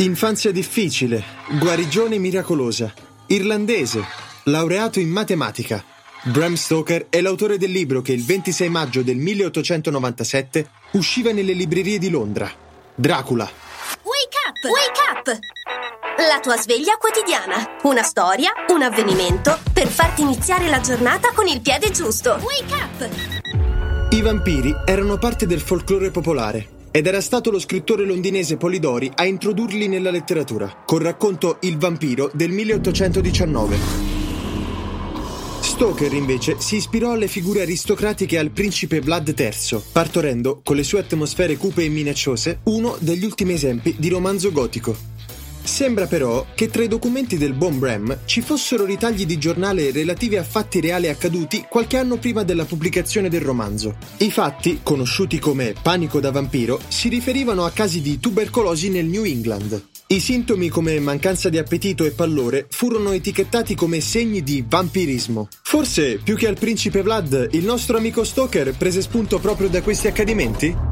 Infanzia difficile, guarigione miracolosa, irlandese, laureato in matematica. Bram Stoker è l'autore del libro che il 26 maggio del 1897 usciva nelle librerie di Londra. Dracula. Wake up! Wake up! La tua sveglia quotidiana. Una storia, un avvenimento per farti iniziare la giornata con il piede giusto. Wake up! I vampiri erano parte del folklore popolare ed era stato lo scrittore londinese Polidori a introdurli nella letteratura, col racconto Il vampiro del 1819. Stoker invece si ispirò alle figure aristocratiche al principe Vlad III, partorendo, con le sue atmosfere cupe e minacciose, uno degli ultimi esempi di romanzo gotico. Sembra però che tra i documenti del buon Bram ci fossero ritagli di giornale relativi a fatti reali accaduti qualche anno prima della pubblicazione del romanzo. I fatti, conosciuti come panico da vampiro, si riferivano a casi di tubercolosi nel New England. I sintomi come mancanza di appetito e pallore furono etichettati come segni di vampirismo. Forse, più che al principe Vlad, il nostro amico Stoker prese spunto proprio da questi accadimenti?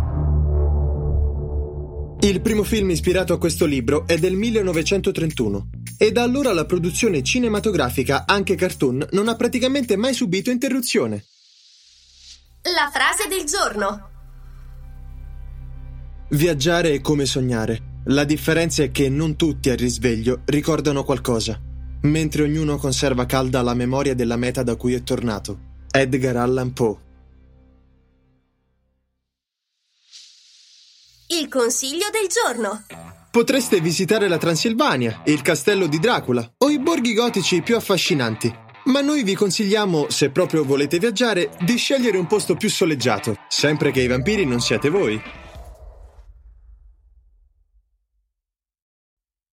Il primo film ispirato a questo libro è del 1931 e da allora la produzione cinematografica, anche cartoon, non ha praticamente mai subito interruzione. La frase del giorno. Viaggiare è come sognare. La differenza è che non tutti al risveglio ricordano qualcosa, mentre ognuno conserva calda la memoria della meta da cui è tornato. Edgar Allan Poe Il consiglio del giorno. Potreste visitare la Transilvania, il castello di Dracula o i borghi gotici più affascinanti. Ma noi vi consigliamo, se proprio volete viaggiare, di scegliere un posto più soleggiato, sempre che i vampiri non siate voi.